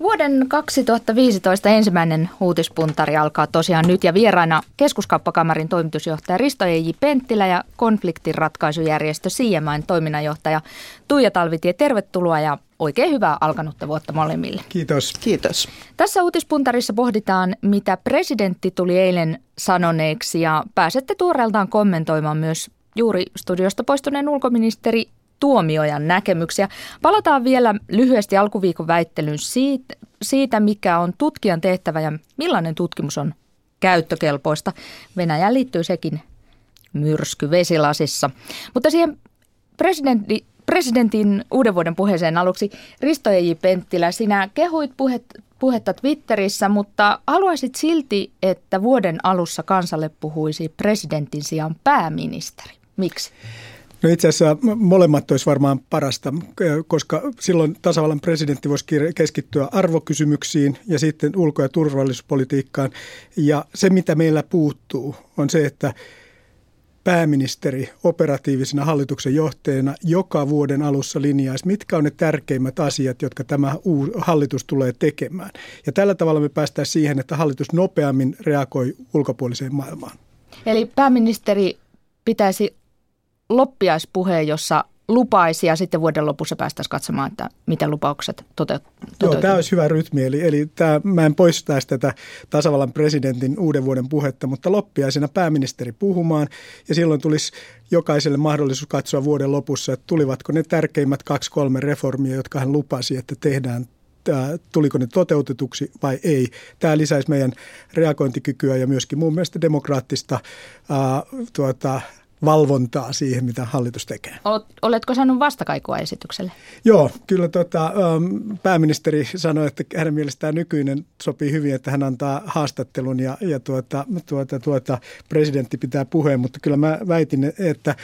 Vuoden 2015 ensimmäinen uutispuntari alkaa tosiaan nyt ja vieraina keskuskauppakamarin toimitusjohtaja Risto Eiji Penttilä ja konfliktinratkaisujärjestö CMAin toiminnanjohtaja Tuija Talvitie. Tervetuloa ja oikein hyvää alkanutta vuotta molemmille. Kiitos. Kiitos. Tässä uutispuntarissa pohditaan, mitä presidentti tuli eilen sanoneeksi ja pääsette tuoreeltaan kommentoimaan myös juuri studiosta poistuneen ulkoministeri Tuomiojan näkemyksiä. Palataan vielä lyhyesti alkuviikon väittelyyn siitä, siitä, mikä on tutkijan tehtävä ja millainen tutkimus on käyttökelpoista. Venäjään liittyy sekin myrsky vesilasissa. Mutta siihen presidentti, presidentin uuden vuoden puheeseen aluksi Risto J. Penttilä, sinä kehuit puhet, puhetta Twitterissä, mutta haluaisit silti, että vuoden alussa kansalle puhuisi presidentin sijaan pääministeri. Miksi? No itse asiassa molemmat olisi varmaan parasta, koska silloin tasavallan presidentti voisi keskittyä arvokysymyksiin ja sitten ulko- ja turvallisuuspolitiikkaan. Ja se, mitä meillä puuttuu, on se, että pääministeri operatiivisena hallituksen johtajana joka vuoden alussa linjaisi, mitkä on ne tärkeimmät asiat, jotka tämä hallitus tulee tekemään. Ja tällä tavalla me päästään siihen, että hallitus nopeammin reagoi ulkopuoliseen maailmaan. Eli pääministeri pitäisi loppiaispuheen, jossa lupaisi ja sitten vuoden lopussa päästäisiin katsomaan, että miten lupaukset toteutuvat. Joo, tämä olisi hyvä rytmi. Eli, eli tämä, mä en poistaisi tätä tasavallan presidentin uuden vuoden puhetta, mutta loppiaisena pääministeri puhumaan ja silloin tulisi jokaiselle mahdollisuus katsoa vuoden lopussa, että tulivatko ne tärkeimmät kaksi-kolme reformia, jotka hän lupasi, että tehdään tuliko ne toteutetuksi vai ei. Tämä lisäisi meidän reagointikykyä ja myöskin mun mielestä demokraattista ää, tuota, valvontaa siihen, mitä hallitus tekee. Oletko saanut vastakaikua esitykselle? Joo, kyllä tota, pääministeri sanoi, että hänen mielestään nykyinen sopii hyvin, että hän antaa haastattelun ja, ja tuota, tuota, tuota, presidentti pitää puheen, mutta kyllä mä väitin, että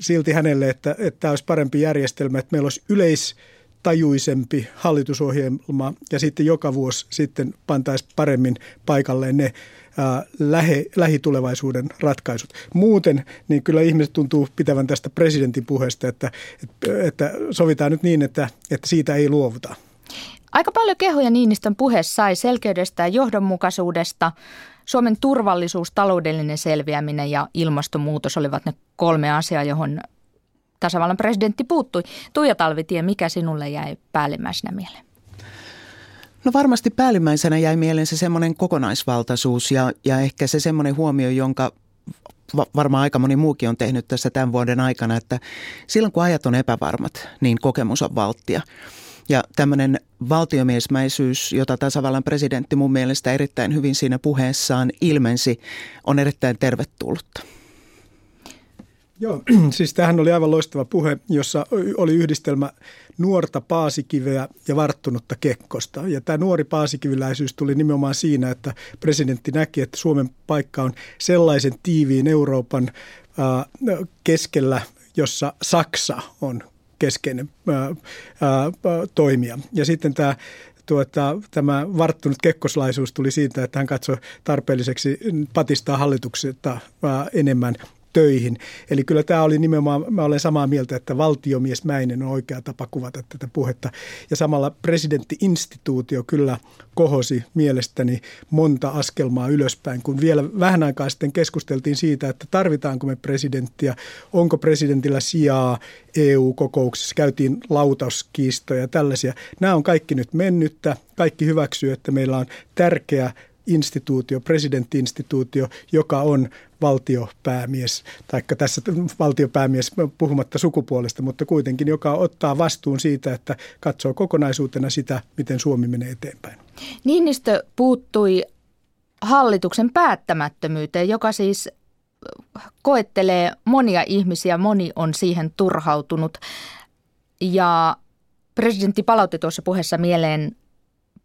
silti hänelle, että, että tämä olisi parempi järjestelmä, että meillä olisi yleis tajuisempi hallitusohjelma ja sitten joka vuosi sitten pantaisi paremmin paikalleen ne lähe, lähitulevaisuuden ratkaisut. Muuten niin kyllä ihmiset tuntuu pitävän tästä presidentin puheesta, että, että, sovitaan nyt niin, että, että siitä ei luovuta. Aika paljon kehoja Niinistön puhe sai selkeydestä ja johdonmukaisuudesta. Suomen turvallisuus, taloudellinen selviäminen ja ilmastonmuutos olivat ne kolme asiaa, johon tasavallan presidentti puuttui. Tuija Talvitie, mikä sinulle jäi päällimmäisenä mieleen? No varmasti päällimmäisenä jäi mieleen se semmoinen kokonaisvaltaisuus ja, ja ehkä se semmoinen huomio, jonka varmaan aika moni muukin on tehnyt tässä tämän vuoden aikana, että silloin kun ajat on epävarmat, niin kokemus on valttia. Ja tämmöinen valtiomiesmäisyys, jota tasavallan presidentti mun mielestä erittäin hyvin siinä puheessaan ilmensi, on erittäin tervetullutta. Joo, siis tähän oli aivan loistava puhe, jossa oli yhdistelmä nuorta paasikiveä ja varttunutta kekkosta. Ja tämä nuori paasikiviläisyys tuli nimenomaan siinä, että presidentti näki, että Suomen paikka on sellaisen tiiviin Euroopan keskellä, jossa Saksa on keskeinen toimija. Ja sitten tämä tuota, tämä varttunut kekkoslaisuus tuli siitä, että hän katsoi tarpeelliseksi patistaa hallituksesta enemmän töihin. Eli kyllä tämä oli nimenomaan, mä olen samaa mieltä, että valtiomiesmäinen on oikea tapa kuvata tätä puhetta. Ja samalla presidenttiinstituutio kyllä kohosi mielestäni monta askelmaa ylöspäin, kun vielä vähän aikaa sitten keskusteltiin siitä, että tarvitaanko me presidenttiä, onko presidentillä sijaa EU-kokouksessa, käytiin lautauskiistoja ja tällaisia. Nämä on kaikki nyt mennyttä, kaikki hyväksyy, että meillä on tärkeä instituutio, presidenttiinstituutio, joka on valtiopäämies, tai tässä valtiopäämies puhumatta sukupuolesta, mutta kuitenkin, joka ottaa vastuun siitä, että katsoo kokonaisuutena sitä, miten Suomi menee eteenpäin. Niinistö puuttui hallituksen päättämättömyyteen, joka siis koettelee monia ihmisiä, moni on siihen turhautunut. Ja presidentti palautti tuossa puheessa mieleen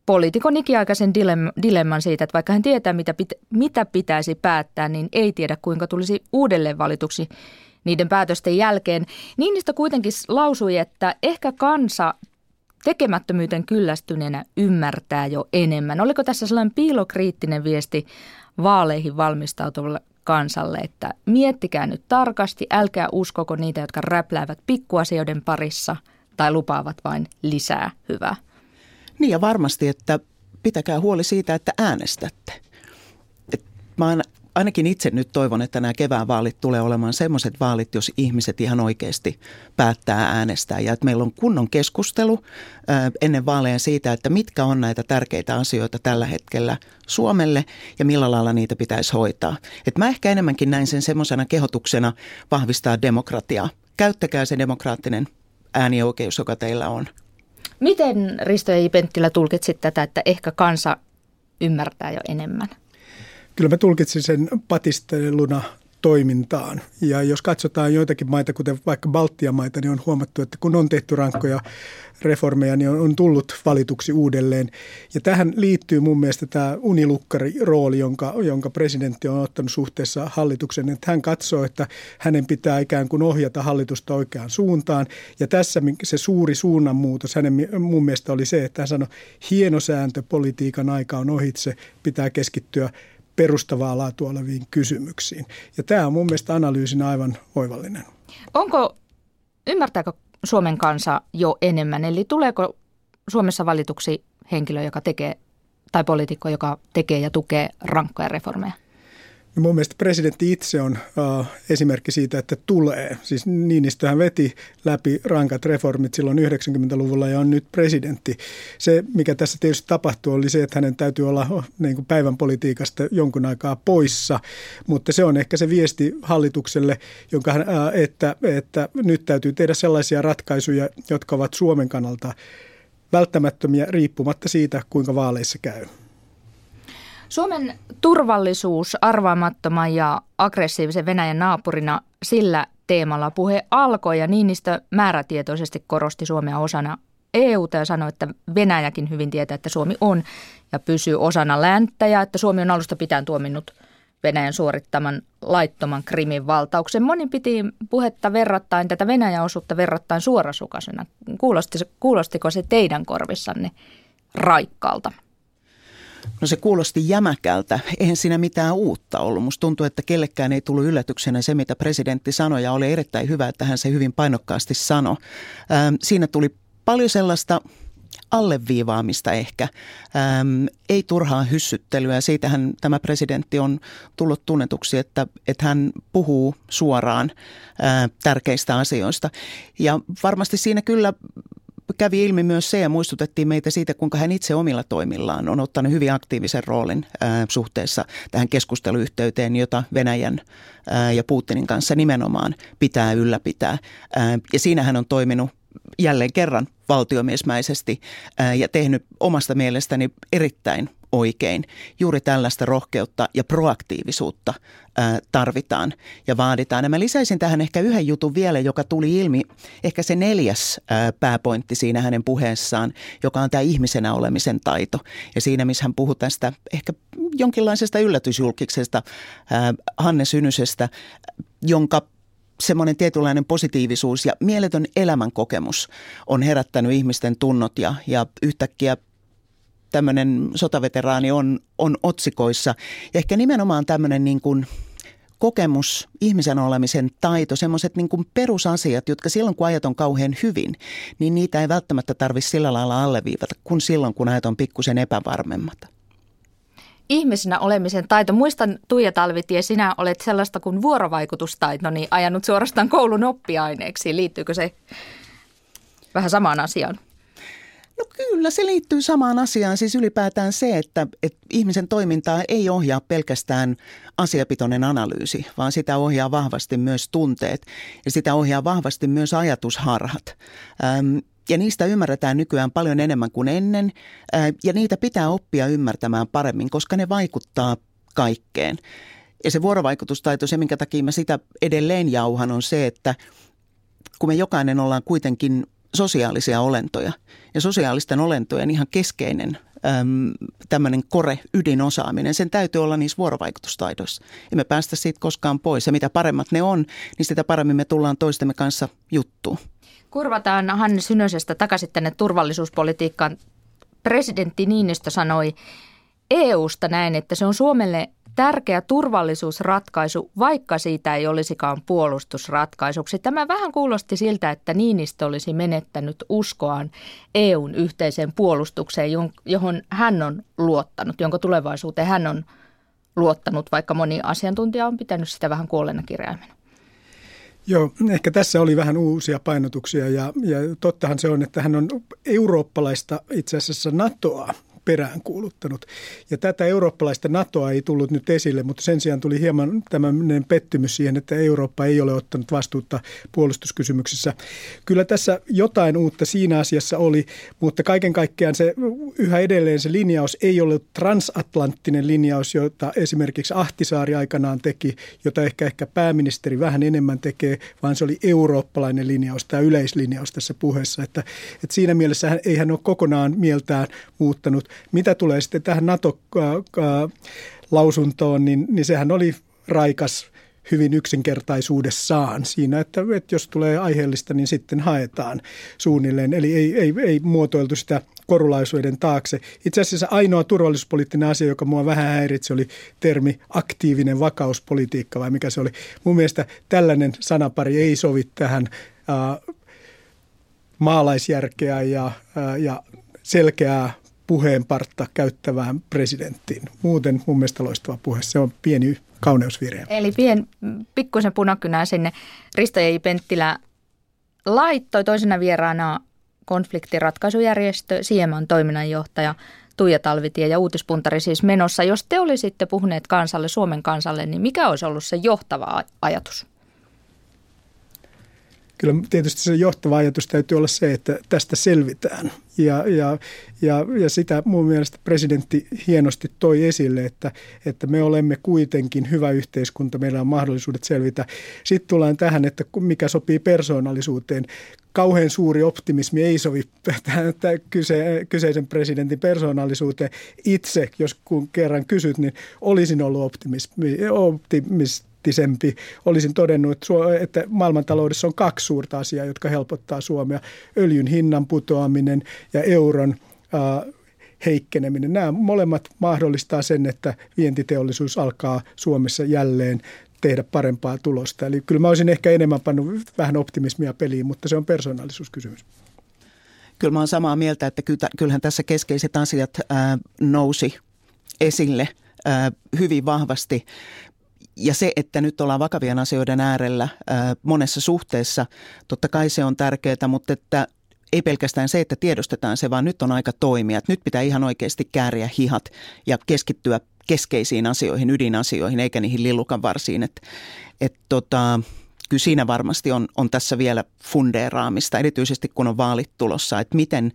poliitikon ikiaikaisen dilemman siitä, että vaikka hän tietää, mitä, pitä, mitä pitäisi päättää, niin ei tiedä, kuinka tulisi uudelleen valituksi niiden päätösten jälkeen. Niinistä kuitenkin lausui, että ehkä kansa tekemättömyyteen kyllästyneenä ymmärtää jo enemmän. Oliko tässä sellainen piilokriittinen viesti vaaleihin valmistautuvalle kansalle, että miettikää nyt tarkasti, älkää uskoko niitä, jotka räpläävät pikkuasioiden parissa tai lupaavat vain lisää hyvää? Niin ja varmasti, että pitäkää huoli siitä, että äänestätte. Et mä ainakin itse nyt toivon, että nämä kevään vaalit tulee olemaan semmoiset vaalit, jos ihmiset ihan oikeasti päättää äänestää. Ja että meillä on kunnon keskustelu ennen vaaleja siitä, että mitkä on näitä tärkeitä asioita tällä hetkellä Suomelle ja millä lailla niitä pitäisi hoitaa. Et mä ehkä enemmänkin näin sen semmoisena kehotuksena vahvistaa demokratiaa. Käyttäkää se demokraattinen äänioikeus, joka teillä on. Miten Risto ja Penttilä tulkitsit tätä, että ehkä kansa ymmärtää jo enemmän? Kyllä mä tulkitsin sen patisteluna toimintaan. Ja jos katsotaan joitakin maita, kuten vaikka Baltian maita, niin on huomattu, että kun on tehty rankkoja reformeja, niin on, on tullut valituksi uudelleen. Ja tähän liittyy mun mielestä tämä unilukkari-rooli, jonka, jonka presidentti on ottanut suhteessa hallituksen. Että hän katsoo, että hänen pitää ikään kuin ohjata hallitusta oikeaan suuntaan. Ja tässä se suuri suunnanmuutos hänen mun mielestä oli se, että hän sanoi, hienosääntö politiikan aika on ohitse, pitää keskittyä perustavaa laatua oleviin kysymyksiin. Ja tämä on mun mielestä analyysinä aivan oivallinen. Onko, ymmärtääkö Suomen kansa jo enemmän, eli tuleeko Suomessa valituksi henkilö, joka tekee, tai poliitikko, joka tekee ja tukee rankkoja reformeja? Ja mun mielestä presidentti itse on uh, esimerkki siitä, että tulee. Siis Niinistöhän veti läpi rankat reformit silloin 90-luvulla ja on nyt presidentti. Se, mikä tässä tietysti tapahtuu, oli se, että hänen täytyy olla oh, niin kuin päivän politiikasta jonkun aikaa poissa. Mutta se on ehkä se viesti hallitukselle, jonka, uh, että, että nyt täytyy tehdä sellaisia ratkaisuja, jotka ovat Suomen kannalta välttämättömiä riippumatta siitä, kuinka vaaleissa käy. Suomen turvallisuus arvaamattoman ja aggressiivisen Venäjän naapurina sillä teemalla puhe alkoi ja Niinistö määrätietoisesti korosti Suomea osana EUta ja sanoi, että Venäjäkin hyvin tietää, että Suomi on ja pysyy osana länttä ja että Suomi on alusta pitäen tuominnut Venäjän suorittaman laittoman krimin valtauksen. Moni piti puhetta verrattain, tätä Venäjän osuutta verrattain suorasukaisena. Kuulosti, kuulostiko se teidän korvissanne raikkaalta? No se kuulosti jämäkältä. Eihän siinä mitään uutta ollut. Musta tuntuu, että kellekään ei tullut yllätyksenä se, mitä presidentti sanoi ja oli erittäin hyvä, että hän se hyvin painokkaasti sanoi. Ähm, siinä tuli paljon sellaista alleviivaamista ehkä. Ähm, ei turhaa hyssyttelyä. Siitähän tämä presidentti on tullut tunnetuksi, että, että hän puhuu suoraan äh, tärkeistä asioista. Ja varmasti siinä kyllä kävi ilmi myös se ja muistutettiin meitä siitä, kuinka hän itse omilla toimillaan on ottanut hyvin aktiivisen roolin ää, suhteessa tähän keskusteluyhteyteen, jota Venäjän ää, ja Putinin kanssa nimenomaan pitää ylläpitää. Ää, ja siinä hän on toiminut jälleen kerran valtiomiesmäisesti ää, ja tehnyt omasta mielestäni erittäin oikein. Juuri tällaista rohkeutta ja proaktiivisuutta ää, tarvitaan ja vaaditaan. Ja mä lisäisin tähän ehkä yhden jutun vielä, joka tuli ilmi, ehkä se neljäs ää, pääpointti siinä hänen puheessaan, joka on tämä ihmisenä olemisen taito. Ja siinä, missä hän puhui tästä ehkä jonkinlaisesta yllätysjulkiksesta, ää, Hanne Synysestä, jonka semmoinen tietynlainen positiivisuus ja mieletön elämänkokemus on herättänyt ihmisten tunnot ja, ja yhtäkkiä tämmöinen sotaveteraani on, on otsikoissa. Ja ehkä nimenomaan tämmöinen niin kuin kokemus, ihmisen olemisen taito, semmoiset niin kuin perusasiat, jotka silloin kun ajat on kauhean hyvin, niin niitä ei välttämättä tarvitse sillä lailla alleviivata kuin silloin kun ajat on pikkusen epävarmemmat ihmisenä olemisen taito. Muistan Tuija Talvitie, sinä olet sellaista kuin vuorovaikutustaito, niin ajanut suorastaan koulun oppiaineeksi. Liittyykö se vähän samaan asiaan? No kyllä, se liittyy samaan asiaan. Siis ylipäätään se, että, että ihmisen toimintaa ei ohjaa pelkästään asiapitoinen analyysi, vaan sitä ohjaa vahvasti myös tunteet ja sitä ohjaa vahvasti myös ajatusharhat. Ähm, ja niistä ymmärretään nykyään paljon enemmän kuin ennen äh, ja niitä pitää oppia ymmärtämään paremmin, koska ne vaikuttaa kaikkeen. Ja se vuorovaikutustaito, se minkä takia mä sitä edelleen jauhan, on se, että kun me jokainen ollaan kuitenkin sosiaalisia olentoja. Ja sosiaalisten olentojen ihan keskeinen äm, tämmöinen kore, ydinosaaminen, sen täytyy olla niissä vuorovaikutustaidoissa. Emme päästä siitä koskaan pois. Ja mitä paremmat ne on, niin sitä paremmin me tullaan toistemme kanssa juttuun. Kurvataan Hanne Synösestä takaisin tänne turvallisuuspolitiikkaan. Presidentti Niinistö sanoi EUsta näin, että se on Suomelle tärkeä turvallisuusratkaisu, vaikka siitä ei olisikaan puolustusratkaisuksi. Tämä vähän kuulosti siltä, että Niinistö olisi menettänyt uskoaan EUn yhteiseen puolustukseen, johon hän on luottanut, jonka tulevaisuuteen hän on luottanut, vaikka moni asiantuntija on pitänyt sitä vähän kuolleena kirjaimena. Joo, ehkä tässä oli vähän uusia painotuksia ja, ja tottahan se on, että hän on eurooppalaista itse asiassa NATOa peräänkuuluttanut. Ja tätä eurooppalaista NATOa ei tullut nyt esille, mutta sen sijaan tuli hieman tämmöinen pettymys siihen, että Eurooppa ei ole ottanut vastuuta puolustuskysymyksissä. Kyllä tässä jotain uutta siinä asiassa oli, mutta kaiken kaikkiaan se yhä edelleen se linjaus ei ole transatlanttinen linjaus, jota esimerkiksi Ahtisaari aikanaan teki, jota ehkä, ehkä pääministeri vähän enemmän tekee, vaan se oli eurooppalainen linjaus, tämä yleislinjaus tässä puheessa. Että, että siinä mielessä hän, ei hän ole kokonaan mieltään muuttanut. Mitä tulee sitten tähän NATO-lausuntoon, niin, niin sehän oli raikas hyvin yksinkertaisuudessaan siinä, että, että jos tulee aiheellista, niin sitten haetaan suunnilleen. Eli ei, ei, ei muotoiltu sitä korulaisuuden taakse. Itse asiassa ainoa turvallisuuspoliittinen asia, joka mua vähän häiritsi, oli termi aktiivinen vakauspolitiikka, vai mikä se oli. Mun mielestä tällainen sanapari ei sovi tähän äh, maalaisjärkeä ja, äh, ja selkeää puheenpartta käyttävään presidenttiin. Muuten mun mielestä loistava puhe. Se on pieni kauneusvirhe. Eli pien, pikkusen punakynää sinne. Risto J. Penttilä laittoi toisena vieraana konfliktiratkaisujärjestö Sieman toiminnanjohtaja Tuija Talvitie ja uutispuntari siis menossa. Jos te olisitte puhuneet kansalle, Suomen kansalle, niin mikä olisi ollut se johtava ajatus? Kyllä tietysti se johtava ajatus täytyy olla se, että tästä selvitään. Ja, ja, ja, ja sitä mun mielestä presidentti hienosti toi esille, että, että me olemme kuitenkin hyvä yhteiskunta, meillä on mahdollisuudet selvitä. Sitten tullaan tähän, että mikä sopii persoonallisuuteen. Kauhean suuri optimismi ei sovi tähän kyse, kyseisen presidentin persoonallisuuteen. Itse, jos kun kerran kysyt, niin olisin ollut optimismi, optimist kriittisempi. Olisin todennut, että maailmantaloudessa on kaksi suurta asiaa, jotka helpottaa Suomea. Öljyn hinnan putoaminen ja euron heikkeneminen. Nämä molemmat mahdollistaa sen, että vientiteollisuus alkaa Suomessa jälleen tehdä parempaa tulosta. Eli kyllä mä olisin ehkä enemmän pannut vähän optimismia peliin, mutta se on persoonallisuuskysymys. Kyllä mä olen samaa mieltä, että kyllähän tässä keskeiset asiat nousi esille hyvin vahvasti ja se, että nyt ollaan vakavien asioiden äärellä ää, monessa suhteessa, totta kai se on tärkeää, mutta että ei pelkästään se, että tiedostetaan se, vaan nyt on aika toimia. Että nyt pitää ihan oikeasti kääriä hihat ja keskittyä keskeisiin asioihin, ydinasioihin, eikä niihin lillukan varsiin. Että et tota, kyllä siinä varmasti on, on tässä vielä fundeeraamista, erityisesti kun on vaalit tulossa, että miten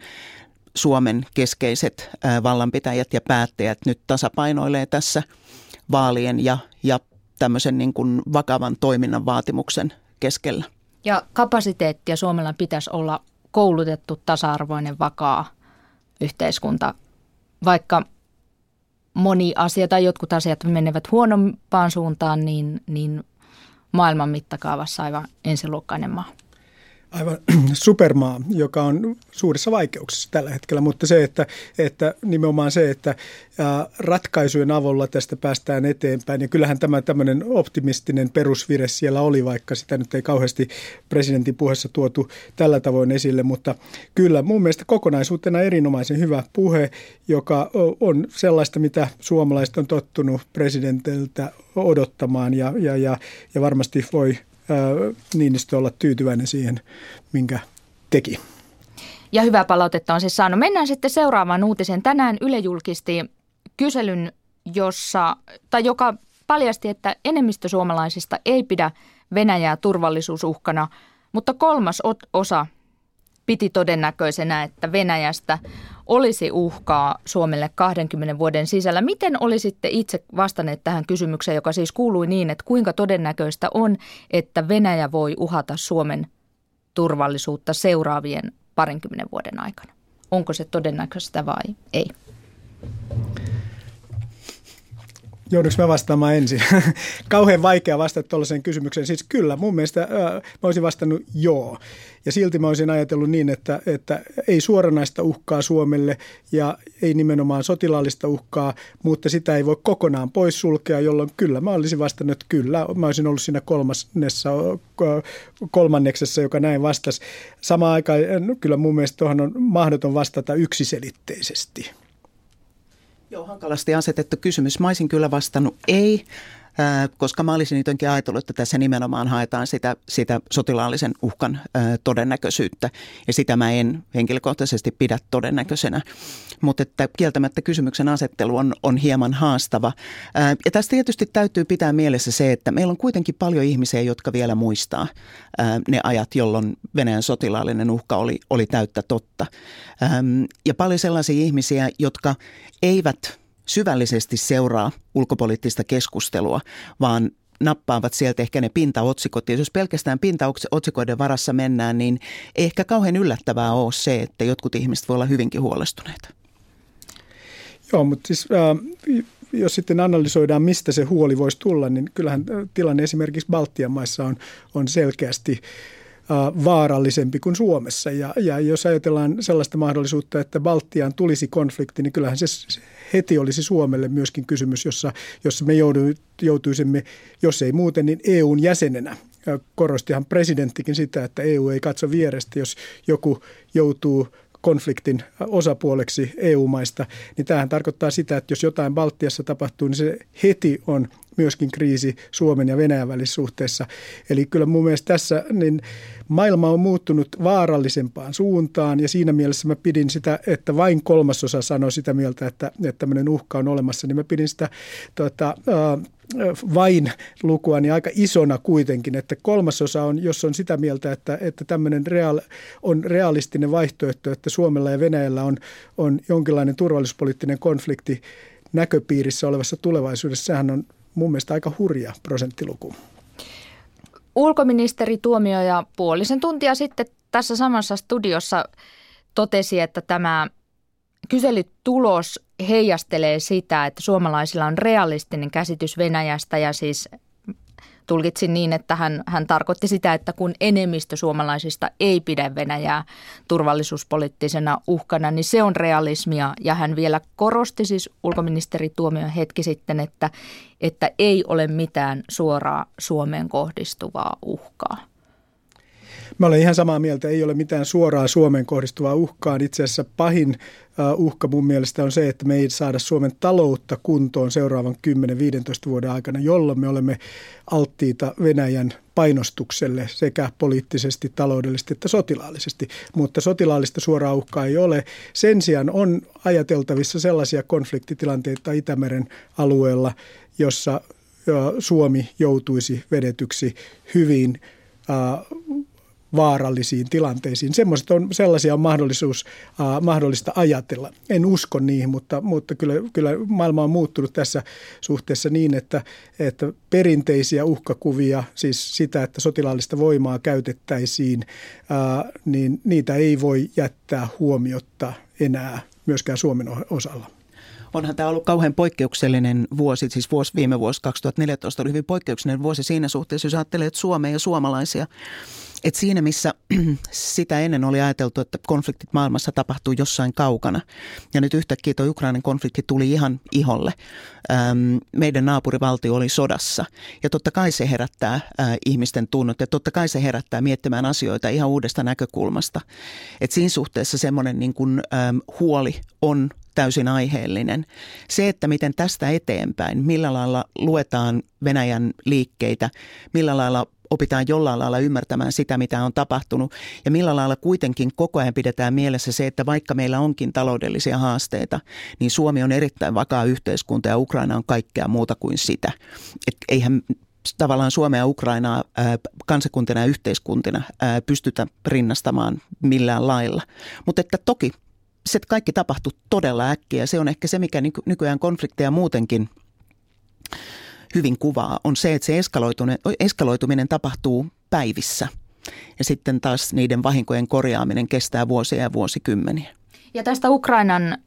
Suomen keskeiset vallanpitäjät ja päättäjät nyt tasapainoilee tässä vaalien ja, ja tämmöisen niin kuin vakavan toiminnan vaatimuksen keskellä. Ja kapasiteettia Suomella pitäisi olla koulutettu, tasa-arvoinen, vakaa yhteiskunta, vaikka moni asia tai jotkut asiat menevät huonompaan suuntaan, niin, niin maailman mittakaavassa aivan ensiluokkainen maa aivan supermaa, joka on suurissa vaikeuksissa tällä hetkellä, mutta se, että, että nimenomaan se, että ratkaisujen avulla tästä päästään eteenpäin. Ja kyllähän tämä tämmöinen optimistinen perusvire siellä oli, vaikka sitä nyt ei kauheasti presidentin puheessa tuotu tällä tavoin esille, mutta kyllä mun mielestä kokonaisuutena erinomaisen hyvä puhe, joka on sellaista, mitä suomalaiset on tottunut presidentiltä odottamaan. Ja, ja, ja, ja varmasti voi Niinistö olla tyytyväinen siihen, minkä teki. Ja hyvää palautetta on siis saanut. Mennään sitten seuraavaan uutiseen. Tänään Yle julkisti kyselyn, jossa, tai joka paljasti, että enemmistö suomalaisista ei pidä Venäjää turvallisuusuhkana, mutta kolmas osa piti todennäköisenä, että Venäjästä olisi uhkaa Suomelle 20 vuoden sisällä. Miten olisitte itse vastanneet tähän kysymykseen, joka siis kuului niin, että kuinka todennäköistä on, että Venäjä voi uhata Suomen turvallisuutta seuraavien parinkymmenen vuoden aikana? Onko se todennäköistä vai ei? Joudunko mä vastaamaan ensin? Kauhean vaikea vastata tuollaiseen kysymykseen. Siis kyllä, mun mielestä äh, mä olisin vastannut joo. Ja silti mä olisin ajatellut niin, että, että ei suoranaista uhkaa Suomelle ja ei nimenomaan sotilaallista uhkaa, mutta sitä ei voi kokonaan poissulkea, jolloin kyllä mä olisin vastannut, että kyllä. Mä olisin ollut siinä kolmannessa, kolmanneksessa, joka näin vastasi. Samaan aikaan no, kyllä mun mielestä tuohon on mahdoton vastata yksiselitteisesti. Joo, hankalasti asetettu kysymys. Mä olisin kyllä vastannut ei koska mä olisin jotenkin ajatellut, että tässä nimenomaan haetaan sitä, sitä sotilaallisen uhkan todennäköisyyttä. Ja sitä mä en henkilökohtaisesti pidä todennäköisenä. Mutta että kieltämättä kysymyksen asettelu on, on hieman haastava. Ja tästä tietysti täytyy pitää mielessä se, että meillä on kuitenkin paljon ihmisiä, jotka vielä muistaa ne ajat, jolloin Venäjän sotilaallinen uhka oli, oli täyttä totta. Ja paljon sellaisia ihmisiä, jotka eivät syvällisesti seuraa ulkopoliittista keskustelua, vaan nappaavat sieltä ehkä ne pintaotsikot. Ja jos pelkästään pintaotsikoiden varassa mennään, niin ei ehkä kauhean yllättävää ole se, että jotkut ihmiset voi olla hyvinkin huolestuneita. Joo, mutta siis äh, jos sitten analysoidaan, mistä se huoli voisi tulla, niin kyllähän tilanne esimerkiksi Baltian maissa on, on selkeästi vaarallisempi kuin Suomessa. Ja, ja jos ajatellaan sellaista mahdollisuutta, että Baltiaan tulisi konflikti, niin kyllähän se heti olisi Suomelle myöskin kysymys, jossa, jossa me joutuisimme, jos ei muuten, niin EUn jäsenenä. Korostihan presidenttikin sitä, että EU ei katso vierestä, jos joku joutuu konfliktin osapuoleksi EU-maista, niin tämähän tarkoittaa sitä, että jos jotain Baltiassa tapahtuu, niin se heti on myöskin kriisi Suomen ja Venäjän välissä suhteessa. Eli kyllä mun mielestä tässä niin maailma on muuttunut vaarallisempaan suuntaan ja siinä mielessä mä pidin sitä, että vain kolmasosa sanoi sitä mieltä, että, että tämmöinen uhka on olemassa, niin mä pidin sitä tuota, vain lukua niin aika isona kuitenkin, että kolmasosa on, jos on sitä mieltä, että, että tämmöinen real, on realistinen vaihtoehto, että Suomella ja Venäjällä on, on jonkinlainen turvallisuuspoliittinen konflikti näköpiirissä olevassa tulevaisuudessa, sehän on mun mielestä aika hurja prosenttiluku. Ulkoministeri Tuomio ja puolisen tuntia sitten tässä samassa studiossa totesi, että tämä kyselytulos heijastelee sitä, että suomalaisilla on realistinen käsitys Venäjästä ja siis tulkitsin niin, että hän, hän tarkoitti sitä, että kun enemmistö suomalaisista ei pidä Venäjää turvallisuuspoliittisena uhkana, niin se on realismia. Ja hän vielä korosti siis ulkoministeri Tuomio hetki sitten, että, että ei ole mitään suoraa Suomeen kohdistuvaa uhkaa. Mä olen ihan samaa mieltä, ei ole mitään suoraa Suomeen kohdistuvaa uhkaa. Itse asiassa pahin uhka mun mielestä on se, että me ei saada Suomen taloutta kuntoon seuraavan 10-15 vuoden aikana, jolloin me olemme alttiita Venäjän painostukselle sekä poliittisesti, taloudellisesti että sotilaallisesti. Mutta sotilaallista suoraa uhkaa ei ole. Sen sijaan on ajateltavissa sellaisia konfliktitilanteita Itämeren alueella, jossa Suomi joutuisi vedetyksi hyvin vaarallisiin tilanteisiin. Semmoiset on, sellaisia on mahdollisuus, äh, mahdollista ajatella. En usko niihin, mutta, mutta kyllä, kyllä maailma on muuttunut tässä suhteessa niin, että, että perinteisiä uhkakuvia, siis sitä, että sotilaallista voimaa käytettäisiin, äh, niin niitä ei voi jättää huomiotta enää myöskään Suomen osalla. Onhan tämä ollut kauhean poikkeuksellinen vuosi, siis vuosi, viime vuosi 2014 oli hyvin poikkeuksellinen vuosi siinä suhteessa, jos ajattelee, että Suomea ja suomalaisia et siinä, missä sitä ennen oli ajateltu, että konfliktit maailmassa tapahtuu jossain kaukana, ja nyt yhtäkkiä tuo Ukrainan konflikti tuli ihan iholle. Ähm, meidän naapurivaltio oli sodassa, ja totta kai se herättää äh, ihmisten tunnot, ja totta kai se herättää miettimään asioita ihan uudesta näkökulmasta. Et siinä suhteessa semmoinen niin kuin, ähm, huoli on täysin aiheellinen. Se, että miten tästä eteenpäin, millä lailla luetaan Venäjän liikkeitä, millä lailla opitaan jollain lailla ymmärtämään sitä, mitä on tapahtunut ja millä lailla kuitenkin koko ajan pidetään mielessä se, että vaikka meillä onkin taloudellisia haasteita, niin Suomi on erittäin vakaa yhteiskunta ja Ukraina on kaikkea muuta kuin sitä. Et eihän tavallaan Suomea ja Ukrainaa kansakuntina ja yhteiskuntina pystytä rinnastamaan millään lailla. Mutta että toki se kaikki tapahtuu todella äkkiä. Se on ehkä se, mikä nykyään konflikteja muutenkin – hyvin kuvaa, on se, että se eskaloituminen tapahtuu päivissä. Ja sitten taas niiden vahinkojen korjaaminen kestää vuosia ja vuosikymmeniä. Ja tästä Ukrainan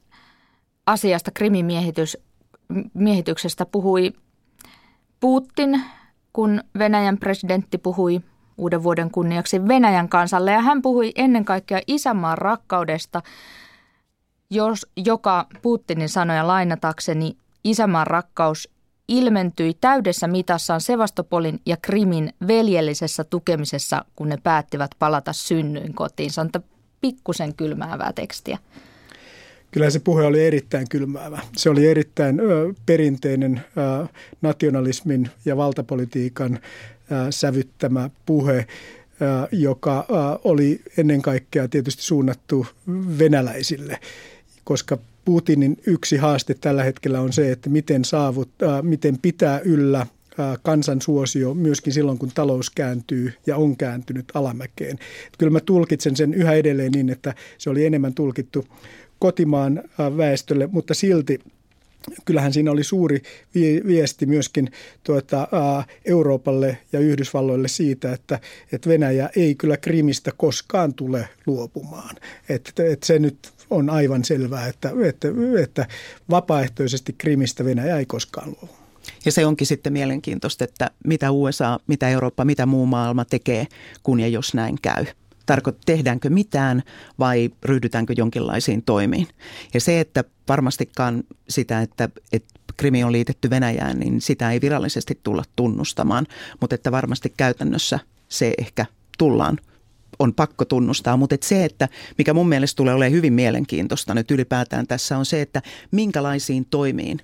asiasta, Krimin miehityksestä puhui Putin, kun Venäjän presidentti puhui uuden vuoden kunniaksi Venäjän kansalle. Ja hän puhui ennen kaikkea isänmaan rakkaudesta, jos, joka Putinin sanoja lainatakseni isänmaan rakkaus ilmentyi täydessä mitassaan Sevastopolin ja Krimin veljellisessä tukemisessa, kun ne päättivät palata synnyin kotiin. Se on pikkusen kylmäävää tekstiä. Kyllä se puhe oli erittäin kylmäävä. Se oli erittäin perinteinen nationalismin ja valtapolitiikan sävyttämä puhe, joka oli ennen kaikkea tietysti suunnattu venäläisille, koska Putinin yksi haaste tällä hetkellä on se, että miten saavuttaa, miten pitää yllä kansan suosio myöskin silloin, kun talous kääntyy ja on kääntynyt alamäkeen. Kyllä mä tulkitsen sen yhä edelleen niin, että se oli enemmän tulkittu kotimaan väestölle, mutta silti kyllähän siinä oli suuri viesti myöskin tuota, Euroopalle ja Yhdysvalloille siitä, että, että Venäjä ei kyllä Krimistä koskaan tule luopumaan. Että, että se nyt on aivan selvää, että, että, että vapaaehtoisesti Krimistä Venäjä ei koskaan luovu. Ja se onkin sitten mielenkiintoista, että mitä USA, mitä Eurooppa, mitä muu maailma tekee, kun ja jos näin käy. Tarko, tehdäänkö mitään vai ryhdytäänkö jonkinlaisiin toimiin. Ja se, että varmastikaan sitä, että, että Krimi on liitetty Venäjään, niin sitä ei virallisesti tulla tunnustamaan, mutta että varmasti käytännössä se ehkä tullaan on pakko tunnustaa, mutta et se, että mikä mun mielestä tulee olemaan hyvin mielenkiintoista nyt ylipäätään tässä on se, että minkälaisiin toimiin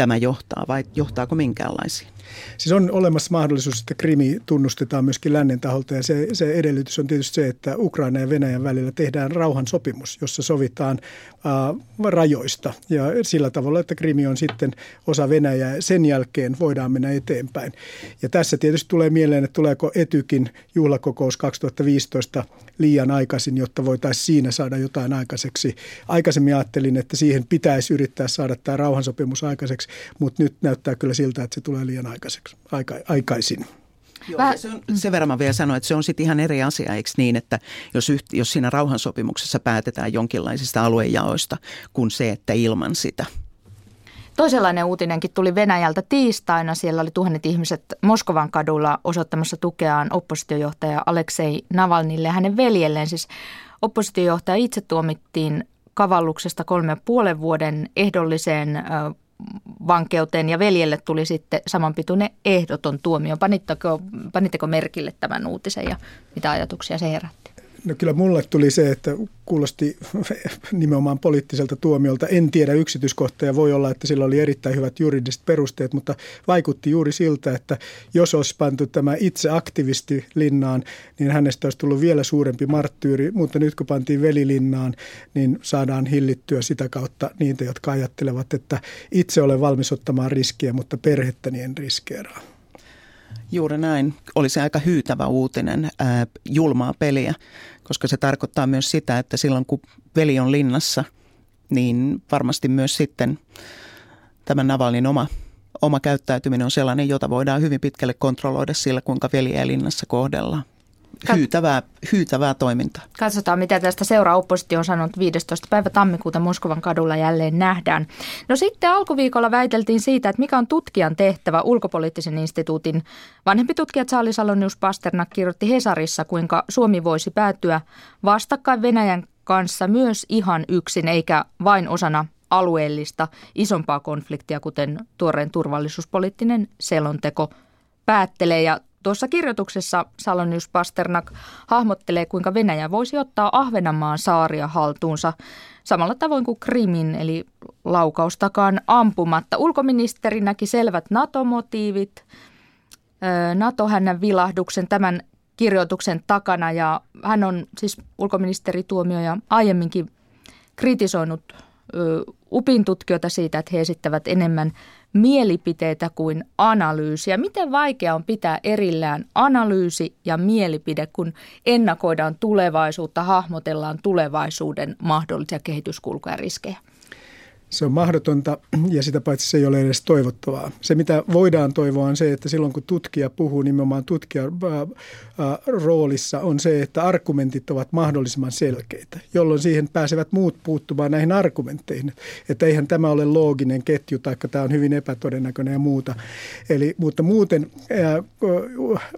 tämä johtaa vai johtaako minkäänlaisiin? Siis on olemassa mahdollisuus, että Krimi tunnustetaan myöskin lännen taholta ja se, se edellytys on tietysti se, että Ukraina ja Venäjän välillä tehdään rauhansopimus, jossa sovitaan äh, rajoista ja sillä tavalla, että Krimi on sitten osa Venäjää. Sen jälkeen voidaan mennä eteenpäin. Ja tässä tietysti tulee mieleen, että tuleeko Etykin juhlakokous 2015 liian aikaisin, jotta voitaisiin siinä saada jotain aikaiseksi. Aikaisemmin ajattelin, että siihen pitäisi yrittää saada tämä rauhansopimus aikaiseksi, mutta nyt näyttää kyllä siltä, että se tulee liian aikaisin aikaiseksi, aika, aikaisin. Joo, se on, sen verran mä vielä sanoin, että se on sitten ihan eri asia, eikö niin, että jos, yht, jos siinä rauhansopimuksessa päätetään jonkinlaisista aluejaoista, kuin se, että ilman sitä. Toisenlainen uutinenkin tuli Venäjältä tiistaina. Siellä oli tuhannet ihmiset Moskovan kadulla osoittamassa tukeaan oppositiojohtaja Aleksei Navalnille ja hänen veljelleen. Siis oppositiojohtaja itse tuomittiin kavalluksesta kolme puolen vuoden ehdolliseen vankeuteen ja veljelle tuli sitten samanpituinen ehdoton tuomio. Panitteko, panitteko merkille tämän uutisen ja mitä ajatuksia se herätti? No kyllä mulle tuli se, että kuulosti nimenomaan poliittiselta tuomiolta. En tiedä yksityiskohtia, voi olla, että sillä oli erittäin hyvät juridiset perusteet, mutta vaikutti juuri siltä, että jos olisi pantu tämä itse aktivisti linnaan, niin hänestä olisi tullut vielä suurempi marttyyri, mutta nyt kun pantiin velilinnaan, niin saadaan hillittyä sitä kautta niitä, jotka ajattelevat, että itse olen valmis ottamaan riskiä, mutta perhettäni en riskeeraa. Juuri näin. Oli se aika hyytävä uutinen, ää, julmaa peliä, koska se tarkoittaa myös sitä, että silloin kun veli on linnassa, niin varmasti myös sitten tämän Navalnin oma, oma käyttäytyminen on sellainen, jota voidaan hyvin pitkälle kontrolloida sillä, kuinka veliä linnassa kohdellaan hyytävää, hyytävää toimintaa. Katsotaan, mitä tästä seuraa oppositio on sanonut 15. päivä tammikuuta Moskovan kadulla jälleen nähdään. No sitten alkuviikolla väiteltiin siitä, että mikä on tutkijan tehtävä ulkopoliittisen instituutin. Vanhempi tutkija Charlie Salonius Pasternak kirjoitti Hesarissa, kuinka Suomi voisi päätyä vastakkain Venäjän kanssa myös ihan yksin, eikä vain osana alueellista isompaa konfliktia, kuten tuoreen turvallisuuspoliittinen selonteko päättelee. Ja Tuossa kirjoituksessa Salonius Pasternak hahmottelee, kuinka Venäjä voisi ottaa Ahvenanmaan saaria haltuunsa samalla tavoin kuin Krimin, eli laukaustakaan ampumatta. Ulkoministeri näki selvät NATO-motiivit, NATO-hännän vilahduksen tämän kirjoituksen takana ja hän on siis ulkoministeri Tuomioja aiemminkin kritisoinut UPin tutkijoita siitä, että he esittävät enemmän mielipiteitä kuin analyysiä. Miten vaikea on pitää erillään analyysi ja mielipide, kun ennakoidaan tulevaisuutta, hahmotellaan tulevaisuuden mahdollisia kehityskulkuja ja riskejä? Se on mahdotonta ja sitä paitsi se ei ole edes toivottavaa. Se mitä voidaan toivoa on se, että silloin kun tutkija puhuu nimenomaan tutkijan roolissa on se, että argumentit ovat mahdollisimman selkeitä, jolloin siihen pääsevät muut puuttumaan näihin argumentteihin. Että eihän tämä ole looginen ketju tai tämä on hyvin epätodennäköinen ja muuta. Eli, mutta muuten ää,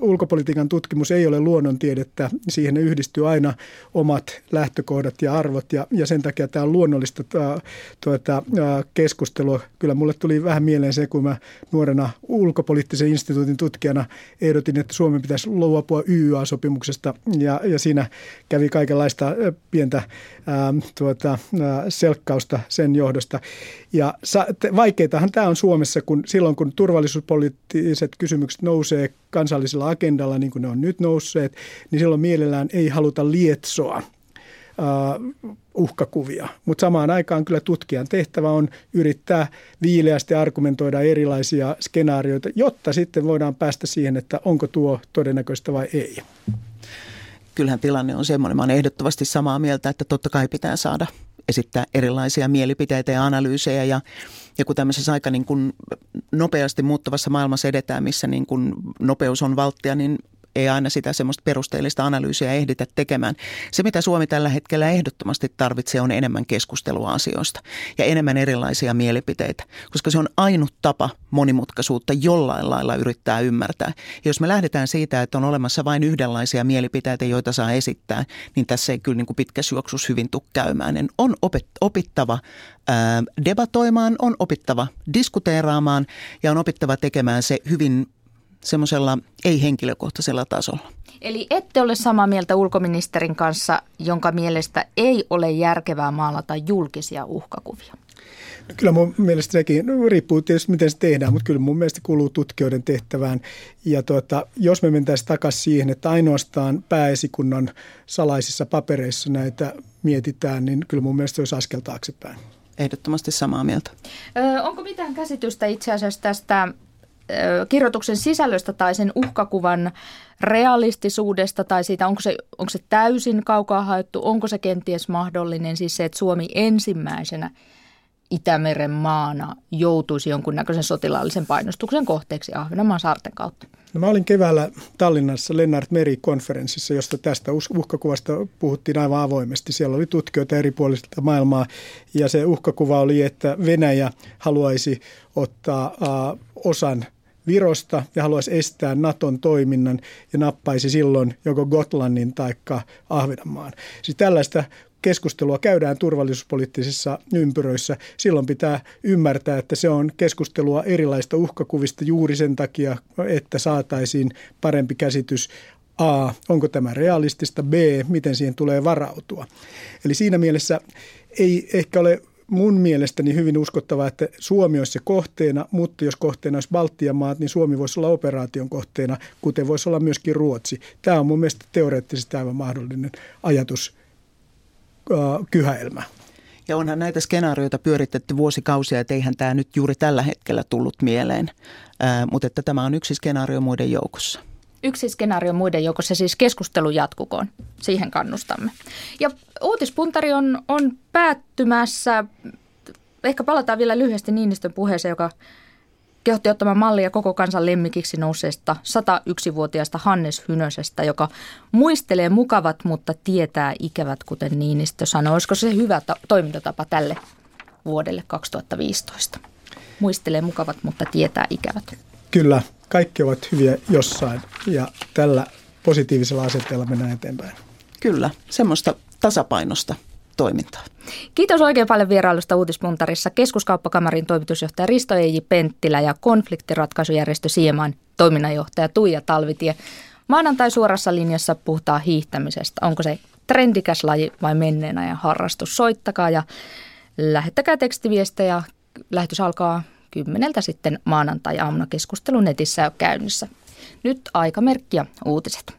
ulkopolitiikan tutkimus ei ole luonnontiedettä. Siihen yhdistyy aina omat lähtökohdat ja arvot ja, ja sen takia tämä on luonnollista tuota, keskustelua. Kyllä mulle tuli vähän mieleen se, kun mä nuorena ulkopoliittisen instituutin tutkijana ehdotin, että Suomen pitäisi luopua YYA-sopimuksesta ja, ja siinä kävi kaikenlaista pientä ää, tuota, ää, selkkausta sen johdosta. Ja sa, te, vaikeitahan tämä on Suomessa, kun silloin kun turvallisuuspoliittiset kysymykset nousee kansallisella agendalla, niin kuin ne on nyt nousseet, niin silloin mielellään ei haluta lietsoa uhkakuvia. Mutta samaan aikaan kyllä tutkijan tehtävä on yrittää viileästi argumentoida erilaisia skenaarioita, jotta sitten voidaan päästä siihen, että onko tuo todennäköistä vai ei. Kyllähän tilanne on semmoinen. Mä olen ehdottomasti samaa mieltä, että totta kai pitää saada esittää erilaisia mielipiteitä ja analyysejä ja ja kun tämmöisessä aika niin kuin nopeasti muuttuvassa maailmassa edetään, missä niin kuin nopeus on valttia, niin ei aina sitä semmoista perusteellista analyysiä ehditä tekemään. Se, mitä Suomi tällä hetkellä ehdottomasti tarvitsee, on enemmän keskustelua asioista ja enemmän erilaisia mielipiteitä, koska se on ainut tapa monimutkaisuutta jollain lailla yrittää ymmärtää. Ja jos me lähdetään siitä, että on olemassa vain yhdenlaisia mielipiteitä, joita saa esittää, niin tässä ei kyllä niin kuin pitkä syöksus hyvin tule käymään. En on opittava ää, debatoimaan, on opittava diskuteeraamaan ja on opittava tekemään se hyvin semmoisella ei-henkilökohtaisella tasolla. Eli ette ole samaa mieltä ulkoministerin kanssa, jonka mielestä ei ole järkevää maalata julkisia uhkakuvia? No kyllä mun mielestä sekin, no riippuu tietysti miten se tehdään, mutta kyllä mun mielestä kuuluu tutkijoiden tehtävään. Ja tuota, jos me mentäisiin takaisin siihen, että ainoastaan pääesikunnan salaisissa papereissa näitä mietitään, niin kyllä mun mielestä se olisi askel taaksepäin. Ehdottomasti samaa mieltä. Ö, onko mitään käsitystä itse asiassa tästä kirjoituksen sisällöstä tai sen uhkakuvan realistisuudesta tai siitä, onko se, onko se täysin kaukaa haettu, onko se kenties mahdollinen, siis se, että Suomi ensimmäisenä Itämeren maana joutuisi jonkunnäköisen sotilaallisen painostuksen kohteeksi Ahvenanmaan saarten kautta? No mä olin keväällä Tallinnassa Lennart Meri-konferenssissa, josta tästä uhkakuvasta puhuttiin aivan avoimesti. Siellä oli tutkijoita eri puolilta maailmaa ja se uhkakuva oli, että Venäjä haluaisi ottaa osan Virosta ja haluaisi estää Naton toiminnan ja nappaisi silloin joko Gotlannin tai Ahvenanmaan. Siis tällaista keskustelua käydään turvallisuuspoliittisissa ympyröissä, silloin pitää ymmärtää, että se on keskustelua erilaista uhkakuvista juuri sen takia, että saataisiin parempi käsitys A, onko tämä realistista, B, miten siihen tulee varautua. Eli siinä mielessä ei ehkä ole mun mielestäni hyvin uskottavaa, että Suomi olisi se kohteena, mutta jos kohteena olisi Baltian maat, niin Suomi voisi olla operaation kohteena, kuten voisi olla myöskin Ruotsi. Tämä on mun mielestä teoreettisesti aivan mahdollinen ajatus kyhäelmä. Ja onhan näitä skenaarioita pyöritetty vuosikausia, että eihän tämä nyt juuri tällä hetkellä tullut mieleen, mutta että tämä on yksi skenaario muiden joukossa. Yksi skenaario muiden joukossa, siis keskustelu jatkukoon. Siihen kannustamme. Ja uutispuntari on, on päättymässä. Ehkä palataan vielä lyhyesti Niinistön puheeseen, joka kehotti ottamaan mallia koko kansan lemmikiksi nousseesta 101-vuotiaasta Hannes Hynösestä, joka muistelee mukavat, mutta tietää ikävät, kuten Niinistö sanoi. Olisiko se hyvä ta- toimintatapa tälle vuodelle 2015? Muistelee mukavat, mutta tietää ikävät. Kyllä, kaikki ovat hyviä jossain ja tällä positiivisella asenteella mennään eteenpäin. Kyllä, semmoista tasapainosta toimintaa. Kiitos oikein paljon vierailusta Uutispuntarissa keskuskauppakamarin toimitusjohtaja Risto Eiji Penttilä ja konfliktiratkaisujärjestö Sieman toiminnanjohtaja Tuija Talvitie. Maanantai suorassa linjassa puhutaan hiihtämisestä. Onko se trendikäs laji vai menneen ajan harrastus? Soittakaa ja lähettäkää tekstiviestejä. Lähetys alkaa kymmeneltä sitten maanantai-aamuna keskustelu netissä jo käynnissä. Nyt aikamerkki ja uutiset.